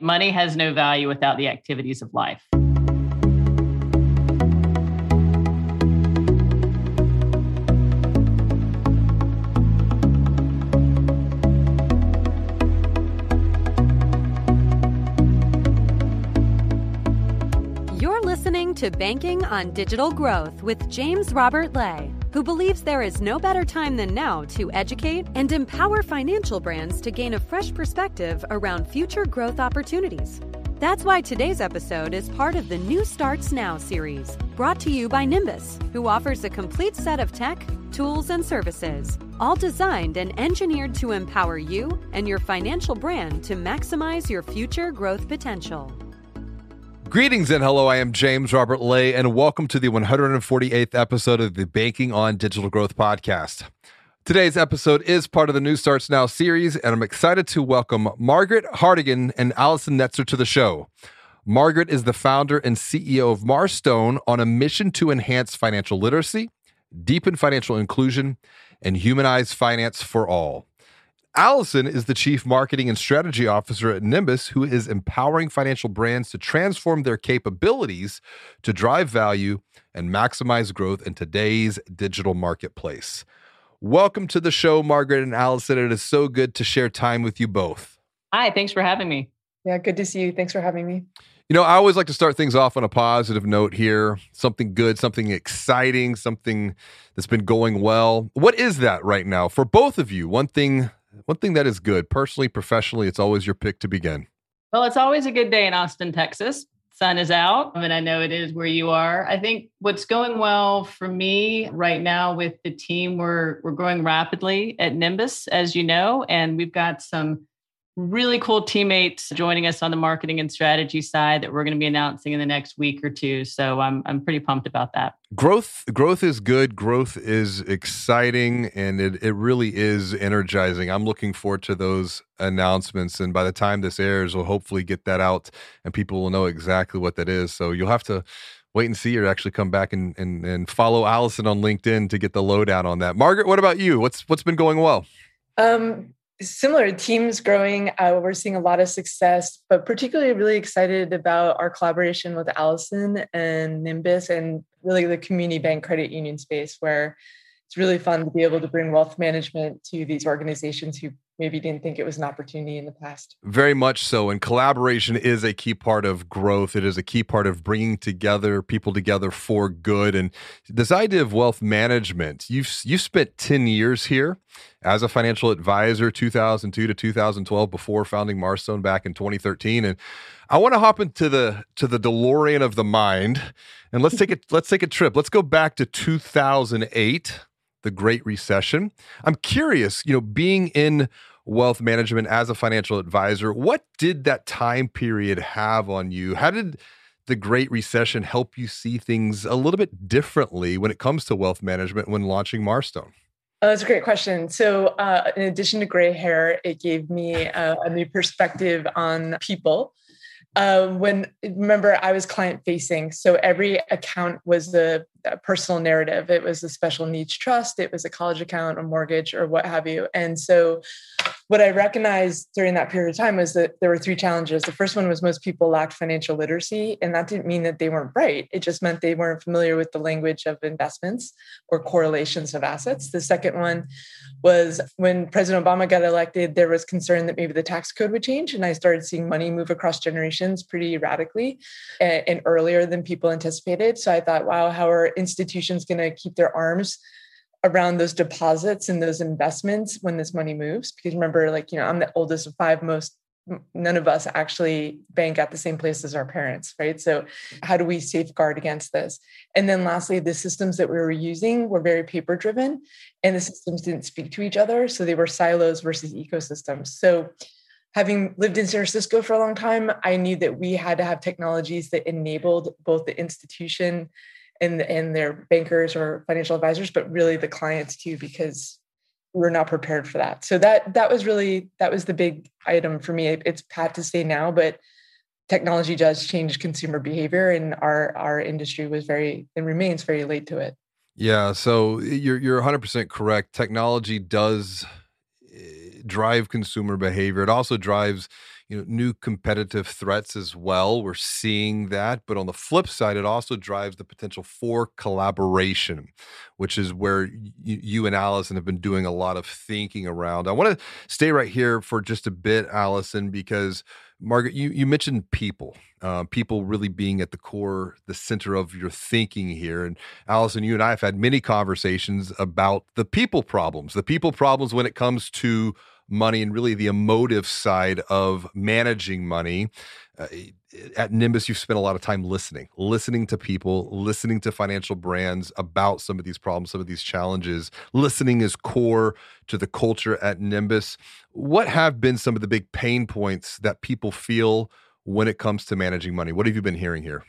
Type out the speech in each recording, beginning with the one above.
Money has no value without the activities of life. You're listening to Banking on Digital Growth with James Robert Lay who believes there is no better time than now to educate and empower financial brands to gain a fresh perspective around future growth opportunities. That's why today's episode is part of the New Starts Now series, brought to you by Nymbus, who offers a complete set of tech, tools, and services, all designed and engineered to empower you and your financial brand to maximize your future growth potential. Greetings and hello. I am James Robert Lay, and welcome to the 148th episode of the Banking on Digital Growth podcast. Today's episode is part of the New Starts Now series, and I'm excited to welcome Margaret Hartigan and Allison Netzer to the show. Margaret is the founder and CEO of Marstone on a mission to enhance financial literacy, deepen financial inclusion, and humanize finance for all. Allison is the Chief Marketing and Strategy Officer at Nymbus, who is empowering financial brands to transform their capabilities to drive value and maximize growth in today's digital marketplace. Welcome to the show, Margaret and Allison. It is so good to share time with you both. Hi, thanks for having me. Yeah, good to see you. Thanks for having me. You know, I always like to start things off on a positive note here something good, something exciting, something that's been going well. What is that right now for both of you? One thing one thing that is good, personally, professionally, it's always your pick to begin. Well, it's always a good day in Austin, Texas. Sun is out, and I know it is where you are. I think what's going well for me right now with the team, we're we're growing rapidly at Nymbus, as you know, and we've got some really cool teammates joining us on the marketing and strategy side that we're going to be announcing in the next week or two. So I'm I'm pretty pumped about that. Growth growth is good. Growth is exciting and it it really is energizing. I'm looking forward to those announcements and by the time this airs we'll hopefully get that out and people will know exactly what that is. So you'll have to wait and see or actually come back and, and, and follow Allison on LinkedIn to get the lowdown on that. Margaret, what about you? What's what's been going well? Um, similar teams growing. Uh, we're seeing a lot of success, but particularly really excited about our collaboration with Allison and Nymbus and really the community bank credit union space where it's really fun to be able to bring wealth management to these organizations who maybe didn't think it was an opportunity in the past. Very much so. And collaboration is a key part of growth. It is a key part of bringing together people together for good. And this idea of wealth management, you've you spent 10 years here as a financial advisor, 2002 to 2012, before founding Marstone back in 2013. And I want to hop into the to the DeLorean of the mind, and let's take it. let's take a trip. Let's go back to 2008 the Great Recession. I'm curious, you know, being in wealth management as a financial advisor, what did that time period have on you? How did the Great Recession help you see things a little bit differently when it comes to wealth management when launching Marstone? Oh, that's a great question. So, uh, in addition to gray hair, it gave me a, a new perspective on people um, when remember I was client facing, so every account was a, personal narrative. It was a special needs trust, it was a college account, a mortgage, or what have you. And so, what I recognized during that period of time was that there were three challenges. The first one was most people lacked financial literacy, and that didn't mean that they weren't bright. It just meant they weren't familiar with the language of investments or correlations of assets. The second one was when President Obama got elected, there was concern that maybe the tax code would change. And I started seeing money move across generations pretty radically and, and earlier than people anticipated. So I thought, wow, how are institutions going to keep their arms around those deposits and those investments when this money moves? Because remember, like, you know, I'm the oldest of five most none of us actually bank at the same place as our parents, right? So, how do we safeguard against this? And then, lastly, the systems that we were using were very paper driven, and the systems didn't speak to each other. So, they were silos versus ecosystems. So, having lived in San Francisco for a long time, I knew that we had to have technologies that enabled both the institution and, and their bankers or financial advisors, but really the clients too, because we're not prepared for that. So that that was really that was the big item for me. It's pat to say now, but technology does change consumer behavior, and our our industry was very and remains very late to it. Yeah, so you're you're 100 percent correct. Technology does eh, drive consumer behavior. It also drives you know new competitive threats as well. We're seeing that, but on the flip side, it also drives the potential for collaboration, which is where y- you and Allison have been doing a lot of thinking around. I want to stay right here for just a bit, Allison, because Margaret, you, you mentioned people, uh, people really being at the core, the center of your thinking here. And Allison, you and I have had many conversations about the people problems, the people problems when it comes to money and really the emotive side of managing money. Uh, at Nymbus, you've spent a lot of time listening, listening to people, listening to financial brands about some of these problems, some of these challenges. Listening is core to the culture at Nymbus. What have been some of the big pain points that people feel when it comes to managing money? What have you been hearing here?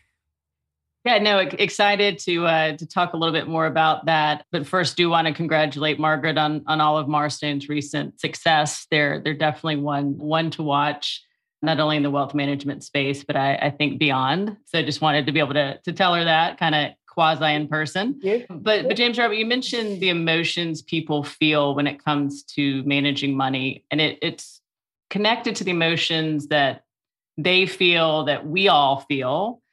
Yeah, no, excited to uh, to talk a little bit more about that. But first, do want to congratulate Margaret on on all of Marstone's recent success. They're they're definitely one one to watch, not only in the wealth management space, but I, I think beyond. So, just wanted to be able to to tell her that kind of quasi in person. Yeah. But but James Robert, you mentioned the emotions people feel when it comes to managing money, and it, it's connected to the emotions that they feel that we all feel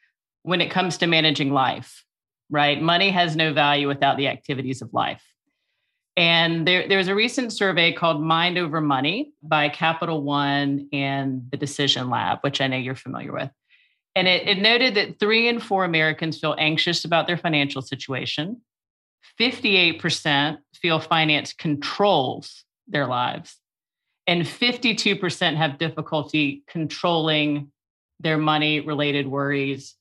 when it comes to managing life, right? Money has no value without the activities of life. And there, there was a recent survey called Mind Over Money by Capital One and the Decision Lab, which I know you're familiar with. And it, it noted that three in four Americans feel anxious about their financial situation. 58% feel finance controls their lives. And 52% have difficulty controlling their money related worries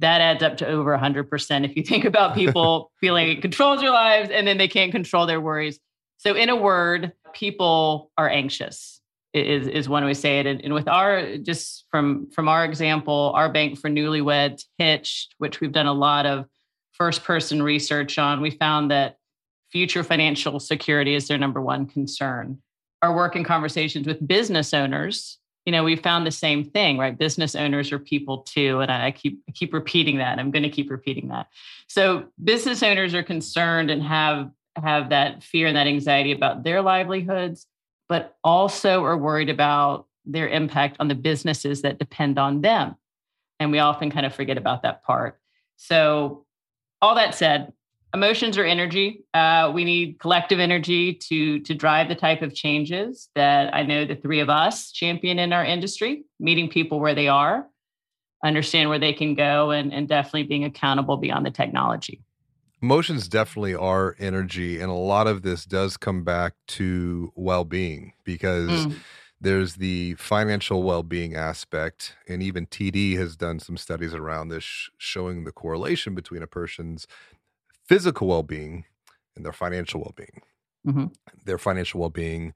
that adds up to over 100% if you think about people feeling it controls their lives and then they can't control their worries. So in a word people are anxious is, is one way to say it. And, and with our just from from our example our bank for newlyweds hitched which we've done a lot of first person research on we found that future financial security is their number one concern. Our work in conversations with business owners you know, we found the same thing, right? Business owners are people too. And I keep I keep repeating that. I'm going to keep repeating that. So business owners are concerned and have have that fear and that anxiety about their livelihoods, but also are worried about their impact on the businesses that depend on them. And we often kind of forget about that part. So, all that said, emotions are energy. Uh, we need collective energy to to drive the type of changes that I know the three of us champion in our industry. Meeting people where they are, understand where they can go, and and definitely being accountable beyond the technology. Emotions definitely are energy, and a lot of this does come back to well being because. Mm. There's the financial well being aspect, and even TD has done some studies around this showing the correlation between a person's physical well-being and their financial well-being mm-hmm. their financial well-being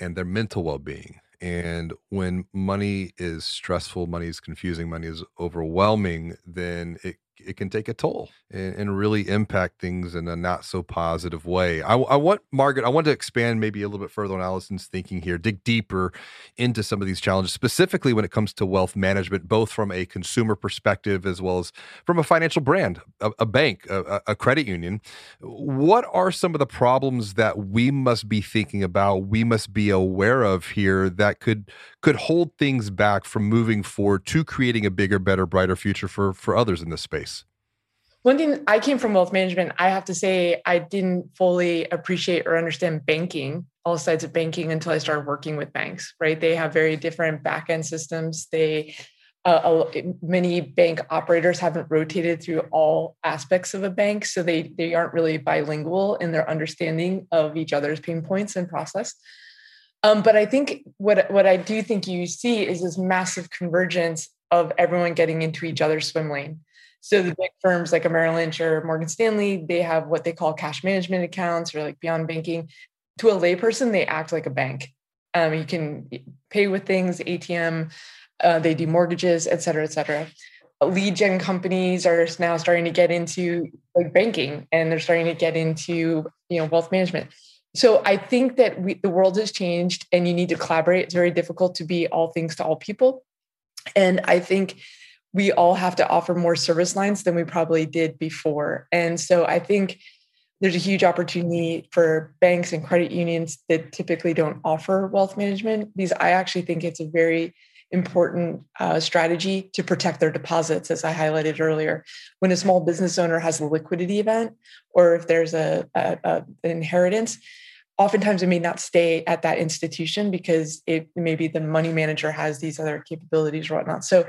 and their mental well-being and when money is stressful money is confusing money is overwhelming then it it can take a toll and, and, really impact things in a not so positive way. I, I, want Margaret, I want to expand maybe a little bit further on Allison's thinking here, dig deeper into some of these challenges, specifically when it comes to wealth management, both from a consumer perspective as well as from a financial brand, a, a bank, a, a credit union. What are some of the problems that we must be thinking about, we must be aware of here that could could hold things back from moving forward to creating a bigger, better, brighter future for for others in this space? One thing I came from wealth management, I have to say I didn't fully appreciate or understand banking, all sides of banking until I started working with banks, right? They have very different back end systems. They uh, many bank operators haven't rotated through all aspects of a bank, so they they aren't really bilingual in their understanding of each other's pain points and process. Um, but I think what what I do think you see is this massive convergence of everyone getting into each other's swim lane. So the big firms like a Merrill Lynch or Morgan Stanley, they have what they call cash management accounts or like beyond banking. To a layperson, they act like a bank. Um, you can pay with things, ATM, uh, they do mortgages, et cetera, et cetera. Lead gen companies are now starting to get into like banking and they're starting to get into you know wealth management. So I think that we, the world has changed and you need to collaborate. It's very difficult to be all things to all people. And I think we all have to offer more service lines than we probably did before. And so I think there's a huge opportunity for banks and credit unions that typically don't offer wealth management because I actually think it's a very important uh, strategy to protect their deposits, as I highlighted earlier. When a small business owner has a liquidity event, or if there's a, a, a an inheritance, oftentimes it may not stay at that institution because it maybe the money manager has these other capabilities or whatnot. So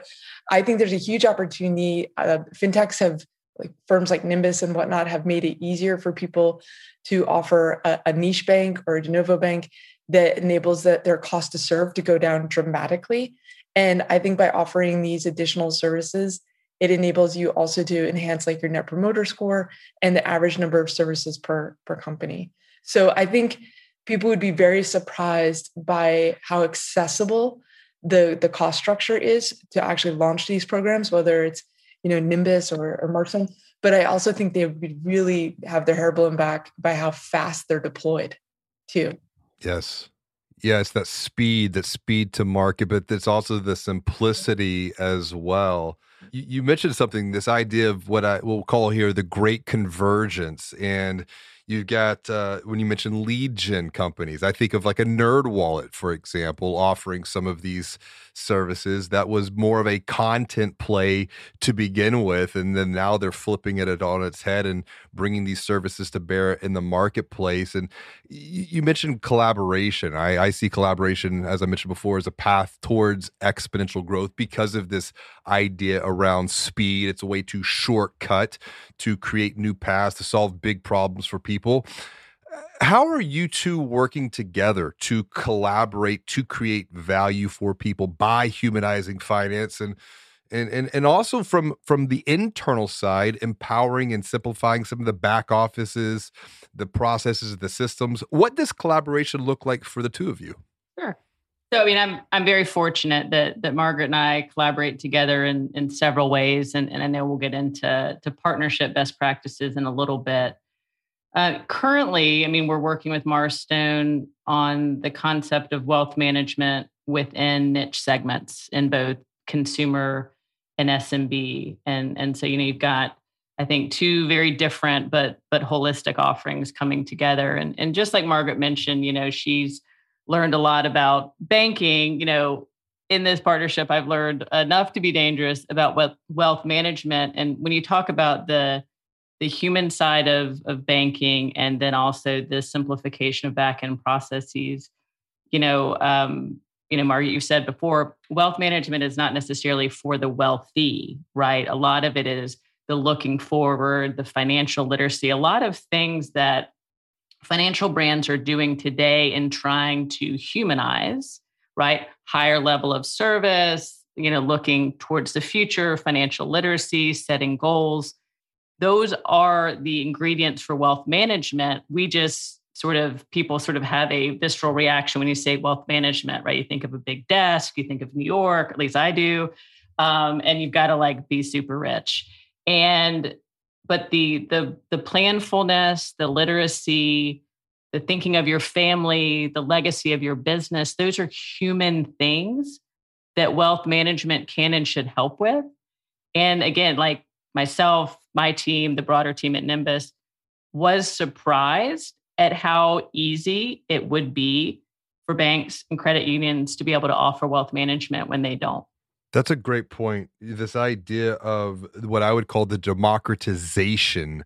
I think there's a huge opportunity. Uh, fintechs have like firms like Nymbus and whatnot have made it easier for people to offer a, a niche bank or a de novo bank that enables that their cost to serve to go down dramatically. And I think by offering these additional services, it enables you also to enhance like your net promoter score and the average number of services per per company. So I think people would be very surprised by how accessible the the cost structure is to actually launch these programs, whether it's you know Nymbus or, or. But I also think they would really have their hair blown back by how fast they're deployed, too. Yes. Yes, that speed, that speed to market, but it's also the simplicity as well. You, you mentioned something, this idea of what I will call here the great convergence. And You've got uh, when you mention gen companies, I think of like a Nerd Wallet, for example, offering some of these services that was more of a content play to begin with, and then now they're flipping it on its head and bringing these services to bear in the marketplace. And you, mentioned collaboration. I, I see collaboration, as I mentioned before, as a path towards exponential growth because of this idea around speed. It's a way to shortcut to create new paths to solve big problems for people. How are you two working together to collaborate to create value for people by humanizing finance and and and, and also from from the internal side empowering and simplifying some of the back offices the processes the systems? What does collaboration look like for the two of you? Sure. So I mean, I'm I'm very fortunate that that Margaret and I collaborate together in in several ways, and, and I know we'll get into to partnership best practices in a little bit. Uh, currently, I mean, we're working with Marstone on the concept of wealth management within niche segments in both consumer and SMB, and and so you know you've got I think two very different but but holistic offerings coming together, and and just like Margaret mentioned, you know, she's learned a lot about banking. You know, in this partnership, I've learned enough to be dangerous about what wealth management. And when you talk about the the human side of, of banking and then also the simplification of back end processes, you know, um, you know, Margaret, you said before, wealth management is not necessarily for the wealthy, right? A lot of it is the looking forward, the financial literacy, a lot of things that financial brands are doing today in trying to humanize, right? Higher level of service, you know, looking towards the future, financial literacy, setting goals. Those are the ingredients for wealth management. We just sort of people sort of have a visceral reaction when you say wealth management, right? You think of a big desk, you think of New York, at least I do, um, and you've got to like be super rich. And but the the the planfulness, the literacy, the thinking of your family, the legacy of your business, those are human things that wealth management can and should help with. And again, like myself, my team, the broader team at Nymbus was surprised at how easy it would be for banks and credit unions to be able to offer wealth management when they don't. That's a great point. This idea of what I would call the democratization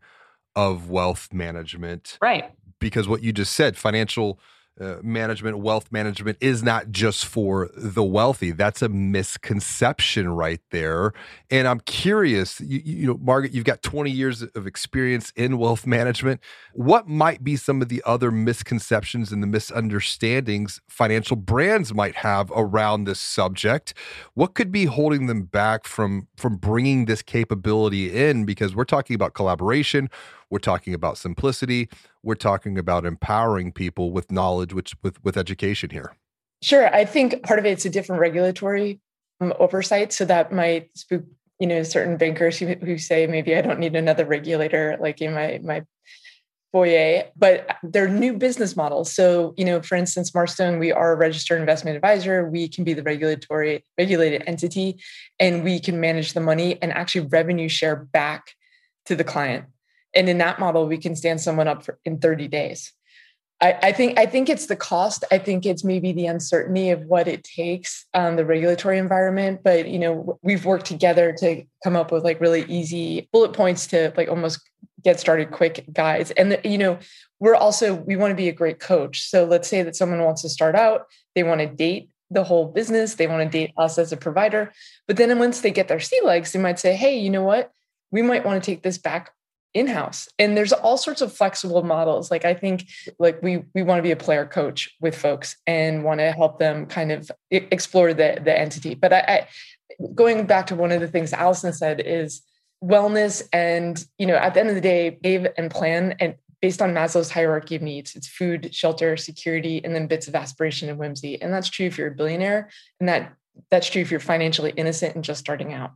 of wealth management. Right. Because what you just said, financial uh, management, wealth management is not just for the wealthy. That's a misconception right there. And I'm curious, you, you, know, Margaret, you've got 20 years of experience in wealth management. What might be some of the other misconceptions and the misunderstandings financial brands might have around this subject? What could be holding them back from from bringing this capability in? Because we're talking about collaboration, we're talking about simplicity, we're talking about empowering people with knowledge, which with with education here. Sure, I think part of it's a different regulatory um, oversight, so that might spook you know certain bankers who, who say maybe I don't need another regulator like in my my foyer, but they're new business models. So, you know, for instance, Marstone, we are a registered investment advisor. We can be the regulatory regulated entity and we can manage the money and actually revenue share back to the client. And in that model, we can stand someone up for, in 30 days. I, I, think I think it's the cost. I think it's maybe the uncertainty of what it takes, um, the regulatory environment. But you know, we've worked together to come up with like really easy bullet points to like almost get started quick guides. And the, you know, we're also we want to be a great coach. So let's say that someone wants to start out, they want to date the whole business, they want to date us as a provider. But then once they get their sea legs, they might say, "Hey, you know what? We might want to take this back in-house. And there's all sorts of flexible models. Like i think like we we want to be a player coach with folks and want to help them kind of explore the the entity. But I, I going back to one of the things allison said is wellness and you know at the end of the day save and plan and based on maslow's hierarchy of needs it's food shelter security and then bits of aspiration and whimsy. And that's true if you're a billionaire and that that's true if you're financially innocent and just starting out.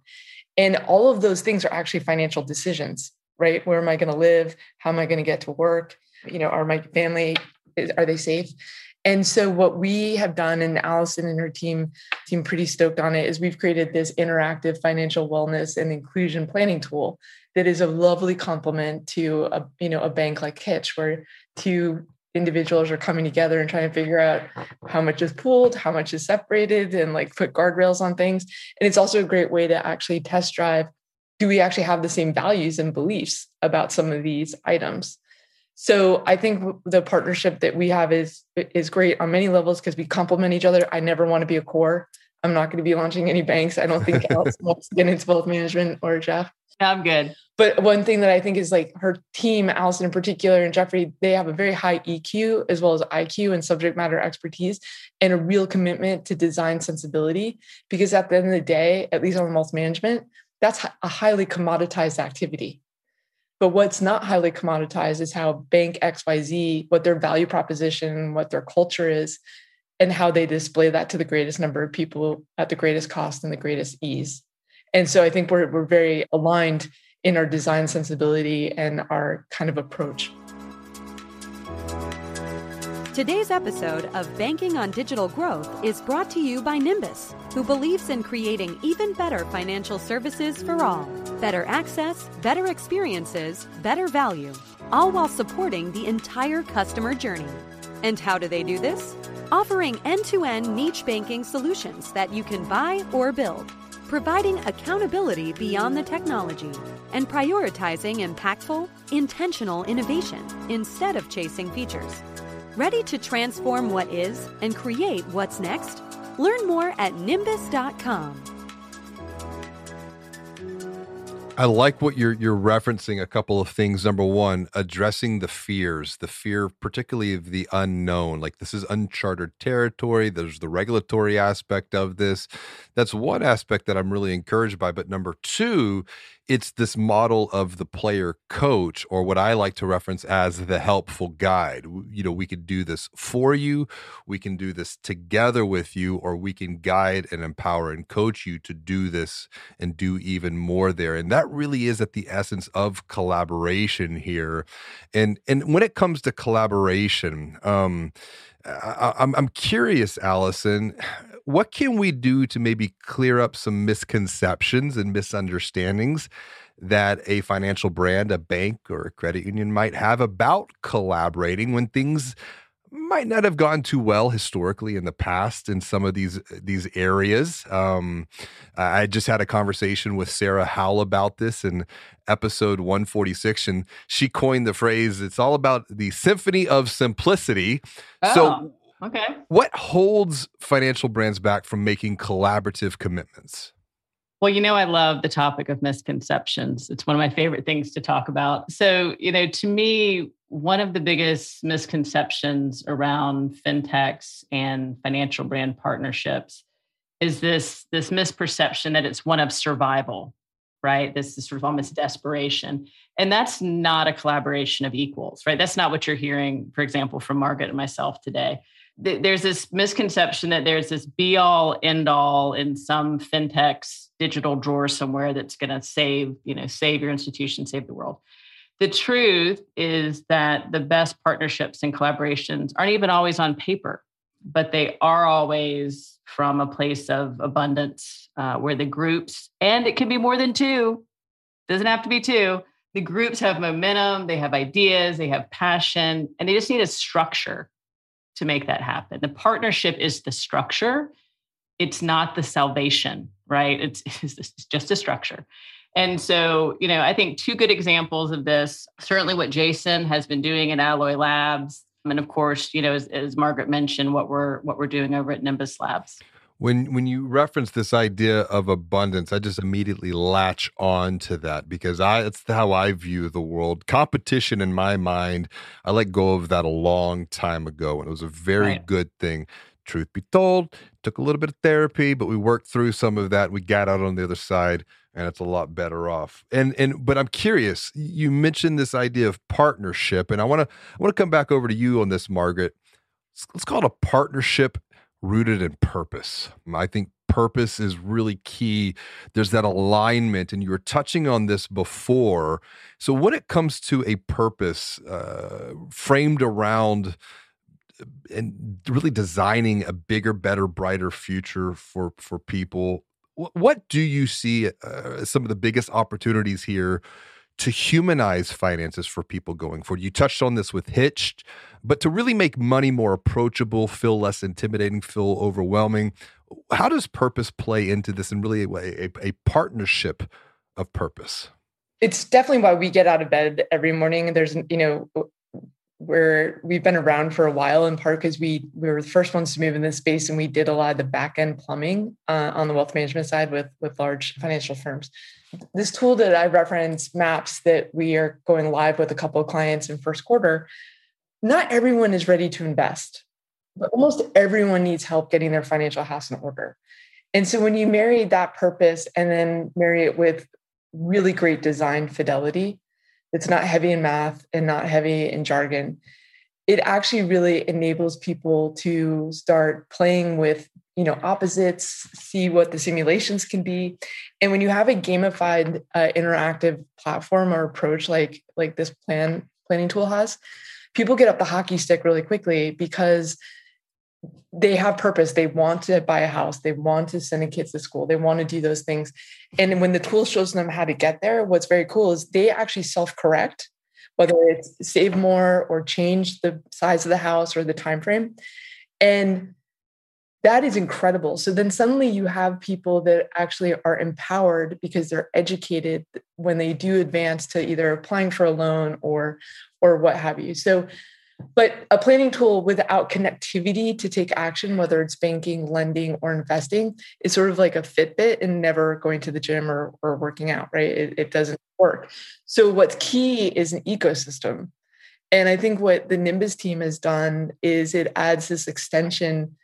And all of those things are actually financial decisions right? Where am I going to live? How am I going to get to work? You know, are my family are they safe? And so what we have done, and Allison and her team seem pretty stoked on it, is we've created this interactive financial wellness and inclusion planning tool that is a lovely complement to a you know a bank like Hitch, where two individuals are coming together and trying to figure out how much is pooled, how much is separated, and like put guardrails on things. And it's also a great way to actually test drive do we actually have the same values and beliefs about some of these items? So i think the partnership that we have is is great on many levels because we complement each other. I never want to be a core. I'm not going to be launching any banks. I don't think else wants to get into both management or jeff. I'm good. But one thing that i think is like her team allison in particular and jeffrey they have a very high eq as well as iq and subject matter expertise and a real commitment to design sensibility because at the end of the day at least on wealth management that's a highly commoditized activity. But what's not highly commoditized is how bank XYZ, what their value proposition, what their culture is, and how they display that to the greatest number of people at the greatest cost and the greatest ease. And so I think we're, we're very aligned in our design sensibility and our kind of approach. Today's episode of Banking on Digital Growth is brought to you by Nymbus, who believes in creating even better financial services for all. Better access, better experiences, better value, all while supporting the entire customer journey. And how do they do this? Offering end to end niche banking solutions that you can buy or build, providing accountability beyond the technology, and prioritizing impactful, intentional innovation instead of chasing features. Ready to transform what is and create what's next? Learn more at nymbus.com. I like what you're you're referencing a couple of things. Number one, addressing the fears, the fear particularly of the unknown. Like this is uncharted territory. There's the regulatory aspect of this. That's one aspect that I'm really encouraged by. But number two it's this model of the player coach or what i like to reference as the helpful guide. You know we could do this for you we can do this together with you or we can guide and empower and coach you to do this and do even more there. And that really is at the essence of collaboration here. And and when it comes to collaboration um I, I'm, I'm curious, Allison what can we do to maybe clear up some misconceptions and misunderstandings that a financial brand, a bank, or a credit union might have about collaborating when things might not have gone too well historically in the past in some of these these areas. Um, I just had a conversation with Sarah Howell about this in episode 146, and she coined the phrase "It's all about the symphony of simplicity." Oh. So, Okay. What holds financial brands back from making collaborative commitments? Well, you know, I love the topic of misconceptions. It's one of my favorite things to talk about. So, you know, to me, one of the biggest misconceptions around fintechs and financial brand partnerships is this this misperception that it's one of survival, right? This is sort of almost desperation. And that's not a collaboration of equals, right? That's not what you're hearing, for example, from Margaret and myself today there's this misconception that there's this be all end all in some fintech's digital drawer somewhere that's going to save you know save your institution save the world. The truth is that the best partnerships and collaborations aren't even always on paper but they are always from a place of abundance uh, where the groups and it can be more than two doesn't have to be two the groups have momentum, they have ideas, they have passion, and they just need a structure to make that happen. The partnership is the structure, it's not the salvation, right? It's, it's just a structure. And so, you know, I think two good examples of this certainly what Jason has been doing at Alloy Labs. And of course, you know, as, as Margaret mentioned, what we're what we're doing over at Nymbus Labs. When when you reference this idea of abundance, I just immediately latch on to that because I it's how I view the world. Competition in my mind, I let go of that a long time ago, and it was a very right. good thing. Truth be told, took a little bit of therapy, but we worked through some of that. We got out on the other side and it's a lot better off. And and but I'm curious, you mentioned this idea of partnership, and I want to I want to come back over to you on this, Margaret. Let's, let's call it a partnership rooted in purpose. I think purpose is really key. There's that alignment, and you were touching on this before. So when it comes to a purpose uh, framed around uh, and really designing a bigger, better, brighter future for for people what do you see uh, some of the biggest opportunities here to humanize finances for people going forward? You touched on this with Hitched, but to really make money more approachable, feel less intimidating, feel overwhelming. How does purpose play into this and really a, a, a partnership of purpose? It's definitely why we get out of bed every morning. There's, you know, where we've been around for a while in part because we we were the first ones to move in this space and we did a lot of the back end plumbing uh, on the wealth management side with with large financial firms this tool that i reference maps that we are going live with a couple of clients in first quarter not everyone is ready to invest but almost everyone needs help getting their financial house in order. And so when you marry that purpose and then marry it with really great design fidelity it's not heavy in math and not heavy in jargon it actually really enables people to start playing with you know opposites see what the simulations can be and when you have a gamified uh, interactive platform or approach like like this plan planning tool has people get up the hockey stick really quickly because they have purpose. They want to buy a house. They want to send kids to school. They want to do those things. And when the tool shows them how to get there, what's very cool is they actually self-correct, whether it's save more or change the size of the house or the time frame. And that is incredible. So then suddenly you have people that actually are empowered because they're educated when they do advance to either applying for a loan or or what have you. So but a planning tool without connectivity to take action, whether it's banking, lending, or investing, is sort of like a Fitbit and never going to the gym or, or working out, right? It, it doesn't work. So, what's key is an ecosystem. And I think what the Nymbus team has done is it adds this extension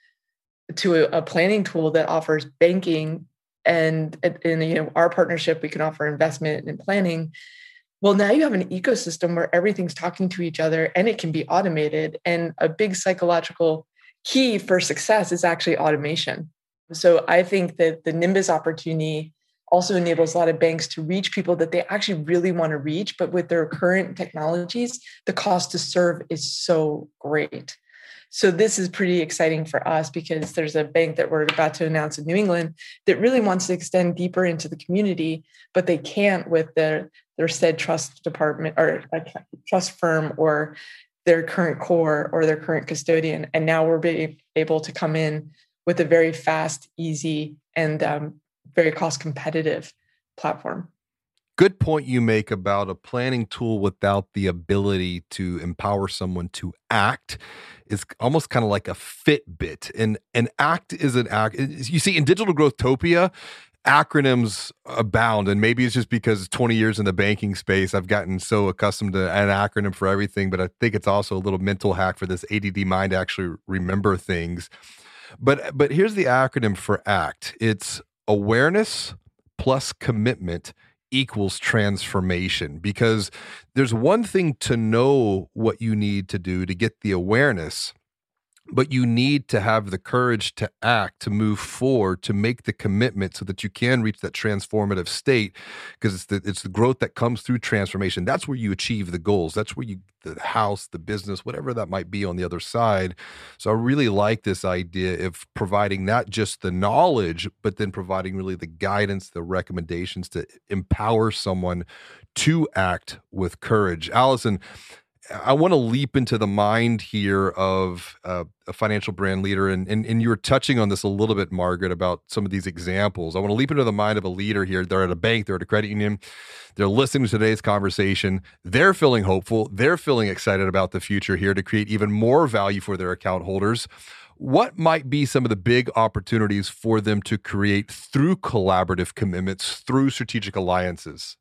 to a, a planning tool that offers banking and in you know our partnership we can offer investment and planning well, now you have an ecosystem where everything's talking to each other and it can be automated. And a big psychological key for success is actually automation. So I think that the Nymbus opportunity also enables a lot of banks to reach people that they actually really want to reach. But with their current technologies, the cost to serve is so great. So this is pretty exciting for us because there's a bank that we're about to announce in New England that really wants to extend deeper into the community, but they can't with their their said trust department or a trust firm or their current core or their current custodian. And now we're being able to come in with a very fast, easy, and um, very cost competitive platform. Good point you make about a planning tool without the ability to empower someone to act is almost kind of like a Fitbit. And an act is an act. You see, in digital growth topia, acronyms abound and maybe it's just because 20 years in the banking space i've gotten so accustomed to an acronym for everything but i think it's also a little mental hack for this add mind to actually remember things but but here's the acronym for act it's awareness plus commitment equals transformation because there's one thing to know what you need to do to get the awareness but you need to have the courage to act to move forward to make the commitment so that you can reach that transformative state because it's the it's the growth that comes through transformation. That's where you achieve the goals. That's where you the house the business whatever that might be on the other side. So i really like this idea of providing not just the knowledge but then providing really the guidance the recommendations to empower someone to act with courage. Allison I want to leap into the mind here of uh, a financial brand leader, and, and and you were touching on this a little bit, Margaret, about some of these examples. I want to leap into the mind of a leader here. They're at a bank, they're at a credit union, they're listening to today's conversation. They're feeling hopeful, they're feeling excited about the future here to create even more value for their account holders. What might be some of the big opportunities for them to create through collaborative commitments, through strategic alliances?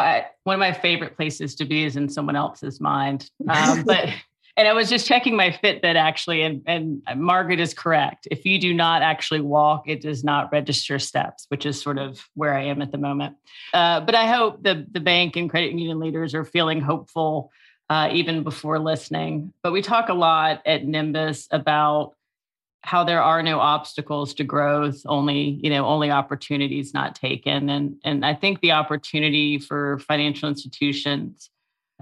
But one of my favorite places to be is in someone else's mind. Um, but and I was just checking my Fitbit actually, and and Margaret is correct. If you do not actually walk, it does not register steps, which is sort of where I am at the moment. Uh, but I hope the the bank and credit union leaders are feeling hopeful uh, even before listening. But we talk a lot at Nymbus about how there are no obstacles to growth only you know only opportunities not taken. And and i think the opportunity for financial institutions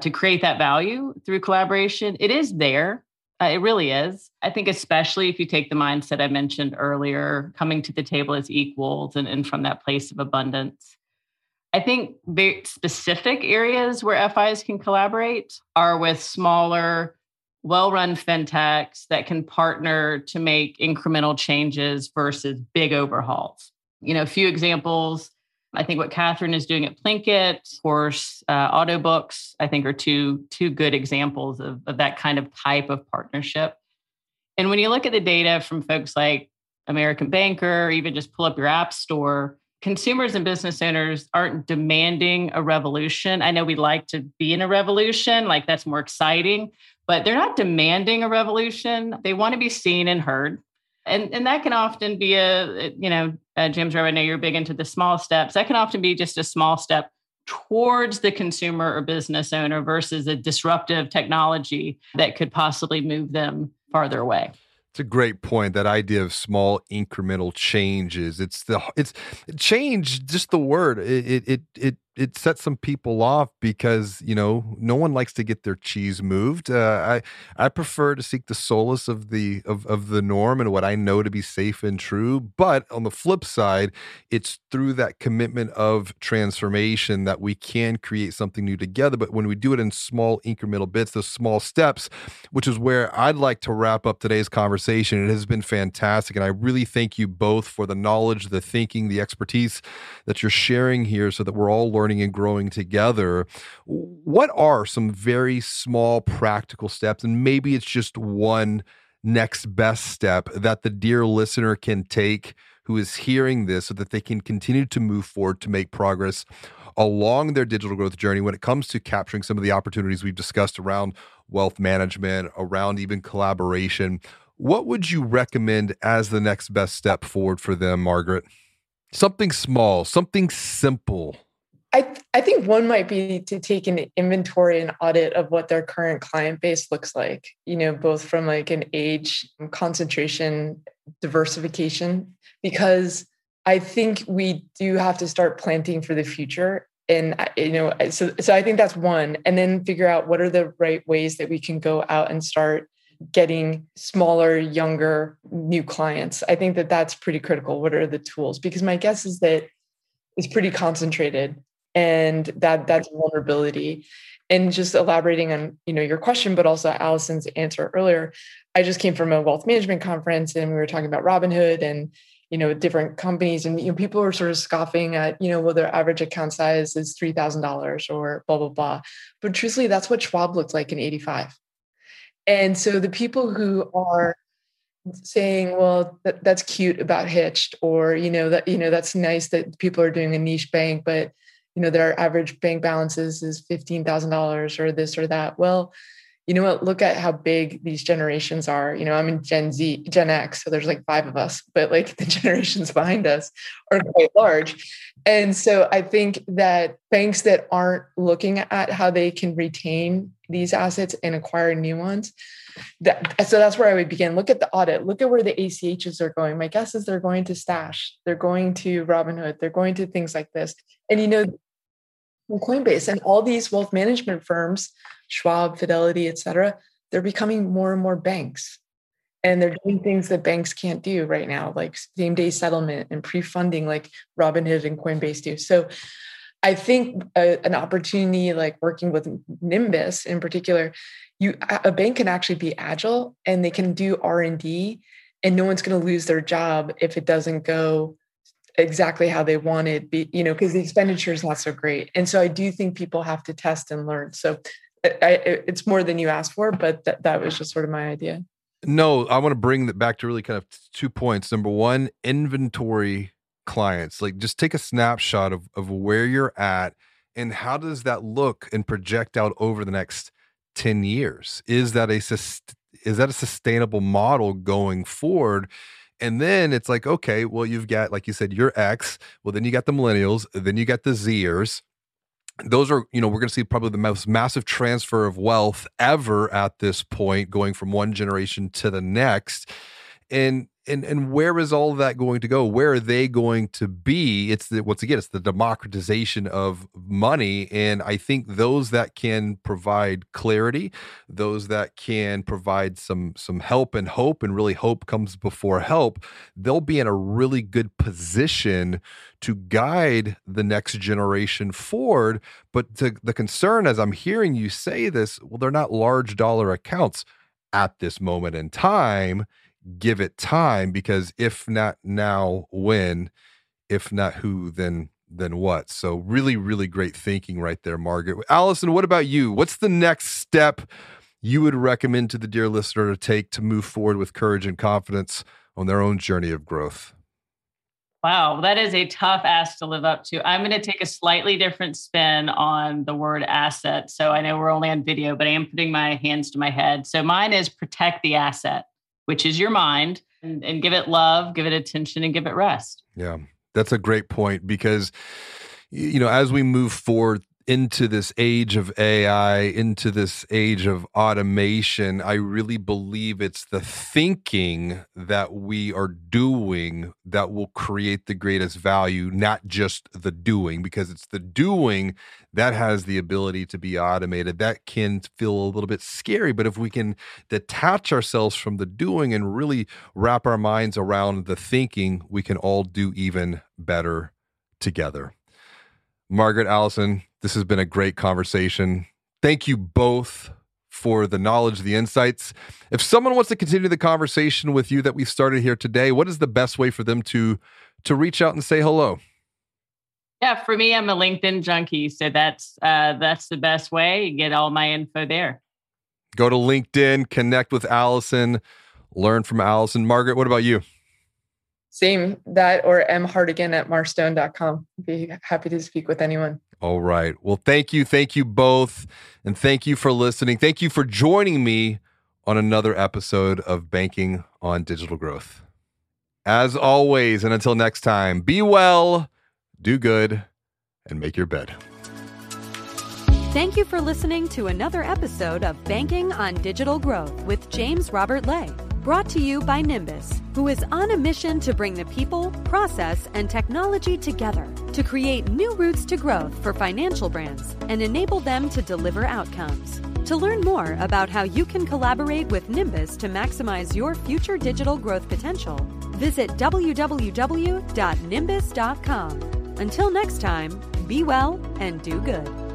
to create that value through collaboration it is there. Uh, it really is. I think especially if you take the mindset i mentioned earlier coming to the table as equals and, and from that place of abundance. I think very specific areas where fis can collaborate are with smaller well run fintechs that can partner to make incremental changes versus big overhauls. You know, a few examples. I think what Catherine is doing at Plinqit, of course, uh, Autobooks, I think are two, two good examples of, of that kind of type of partnership. And when you look at the data from folks like American Banker, even just pull up your app store, consumers and business owners aren't demanding a revolution. I know we like to be in a revolution, like that's more exciting, but they're not demanding a revolution. They want to be seen and heard. And, and that can often be a, you know, uh, James, I know you're big into the small steps. That can often be just a small step towards the consumer or business owner versus a disruptive technology that could possibly move them farther away. It's a great point. That idea of small incremental changes. It's the it's change. Just the word. It it it, it it sets some people off because you know no one likes to get their cheese moved. Uh, I I prefer to seek the solace of the of of the norm and what I know to be safe and true. But on the flip side, it's through that commitment of transformation that we can create something new together. But when we do it in small incremental bits, those small steps, which is where I'd like to wrap up today's conversation. It has been fantastic, and I really thank you both for the knowledge, the thinking, the expertise that you're sharing here, so that we're all learning learning and growing together. What are some very small practical steps? And maybe it's just one next best step that the dear listener can take who is hearing this so that they can continue to move forward to make progress along their digital growth journey when it comes to capturing some of the opportunities we've discussed around wealth management, around even collaboration. What would you recommend as the next best step forward for them, Margaret? Something small, something simple. I, th- I think one might be to take an inventory and audit of what their current client base looks like, you know, both from like an age, concentration, diversification, because I think we do have to start planting for the future. And, you know, so, so I think that's one. And then figure out what are the right ways that we can go out and start getting smaller, younger, new clients. I think that that's pretty critical. What are the tools? Because my guess is that it's pretty concentrated and that that's vulnerability. And just elaborating on you know your question but also allison's answer earlier i just came from a wealth management conference and we were talking about robinhood and you know different companies and you know people were sort of scoffing at you know well their average account size is $3000 or blah blah blah. But truthfully that's what schwab looked like in 85 and so the people who are saying well that, that's cute about hitched or you know that you know that's nice that people are doing a niche bank but you know their average bank balances is $15000 or this or that well you know what look at how big these generations are you know i'm in gen z gen x so there's like five of us but like the generations behind us are quite large And so I think that banks that aren't looking at how they can retain these assets and acquire new ones, that, so that's where I would begin. Look at the audit. Look at where the ACHs are going. My guess is they're going to Stash. They're going to Robinhood. They're going to things like this. And you know, Coinbase and all these wealth management firms, Schwab, Fidelity, et cetera, they're becoming more and more banks and they're doing things that banks can't do right now, like same day settlement and pre funding, like Robinhood and Coinbase do. So I think a, an opportunity like working with Nymbus in particular, you a bank can actually be agile and they can do R and D, and no one's going to lose their job if it doesn't go exactly how they wanted. Be, you know, because the expenditure is not so great, and so I do think people have to test and learn. So I, it's more than you asked for, but that that was just sort of my idea. No, I want to bring that back to really kind of two points. Number one, inventory clients. Like just take a snapshot of, of where you're at and how does that look and project out over the next 10 years? Is that a is that a sustainable model going forward? And then it's like, okay, well, you've got, like you said, your X. Well, then you got the millennials, then you got the Zers those are you know we're going to see probably the most massive transfer of wealth ever at this point going from one generation to the next and and and where is all that going to go? Where are they going to be? It's the once again it's the democratization of money and i think those that can provide clarity those that can provide some some help and hope and really hope comes before help they'll be in a really good position to guide the next generation forward. But to, the concern as i'm hearing you say this well they're not large dollar accounts at this moment in time give it time because if not now, when? If not who, then then what? So really, really great thinking right there, Margaret. Allison, what about you? What's the next step you would recommend to the dear listener to take to move forward with courage and confidence on their own journey of growth? Wow, that is a tough ask to live up to. I'm going to take a slightly different spin on the word asset. So I know we're only on video, but I am putting my hands to my head. So mine is protect the asset which is your mind, and, and give it love, give it attention, and give it rest. Yeah, that's a great point because, you know, as we move forward into this age of AI, into this age of automation, I really believe it's the thinking that we are doing that will create the greatest value, not just the doing, because it's the doing that has the ability to be automated. That can feel a little bit scary, but if we can detach ourselves from the doing and really wrap our minds around the thinking, we can all do even better together. Margaret Allison, this has been a great conversation. Thank you both for the knowledge, the insights. If someone wants to continue the conversation with you that we started here today, what is the best way for them to to reach out and say hello? Yeah, for me, I'm a LinkedIn junkie, so that's uh, that's the best way. You get all my info there. Go to LinkedIn, connect with Allison, learn from Allison. Margaret, what about you? Same that or M mhartigan at marstone.com. Be happy to speak with anyone. All right. Well, thank you. Thank you both. And thank you for listening. Thank you for joining me on another episode of Banking on Digital Growth. As always, and until next time, be well, do good, and make your bed. Thank you for listening to another episode of Banking on Digital Growth with James Robert Lay. Brought to you by Nymbus, who is on a mission to bring the people, process, and technology together to create new routes to growth for financial brands and enable them to deliver outcomes. To learn more about how you can collaborate with Nymbus to maximize your future digital growth potential, visit www.nymbus.com. Until next time, be well and do good.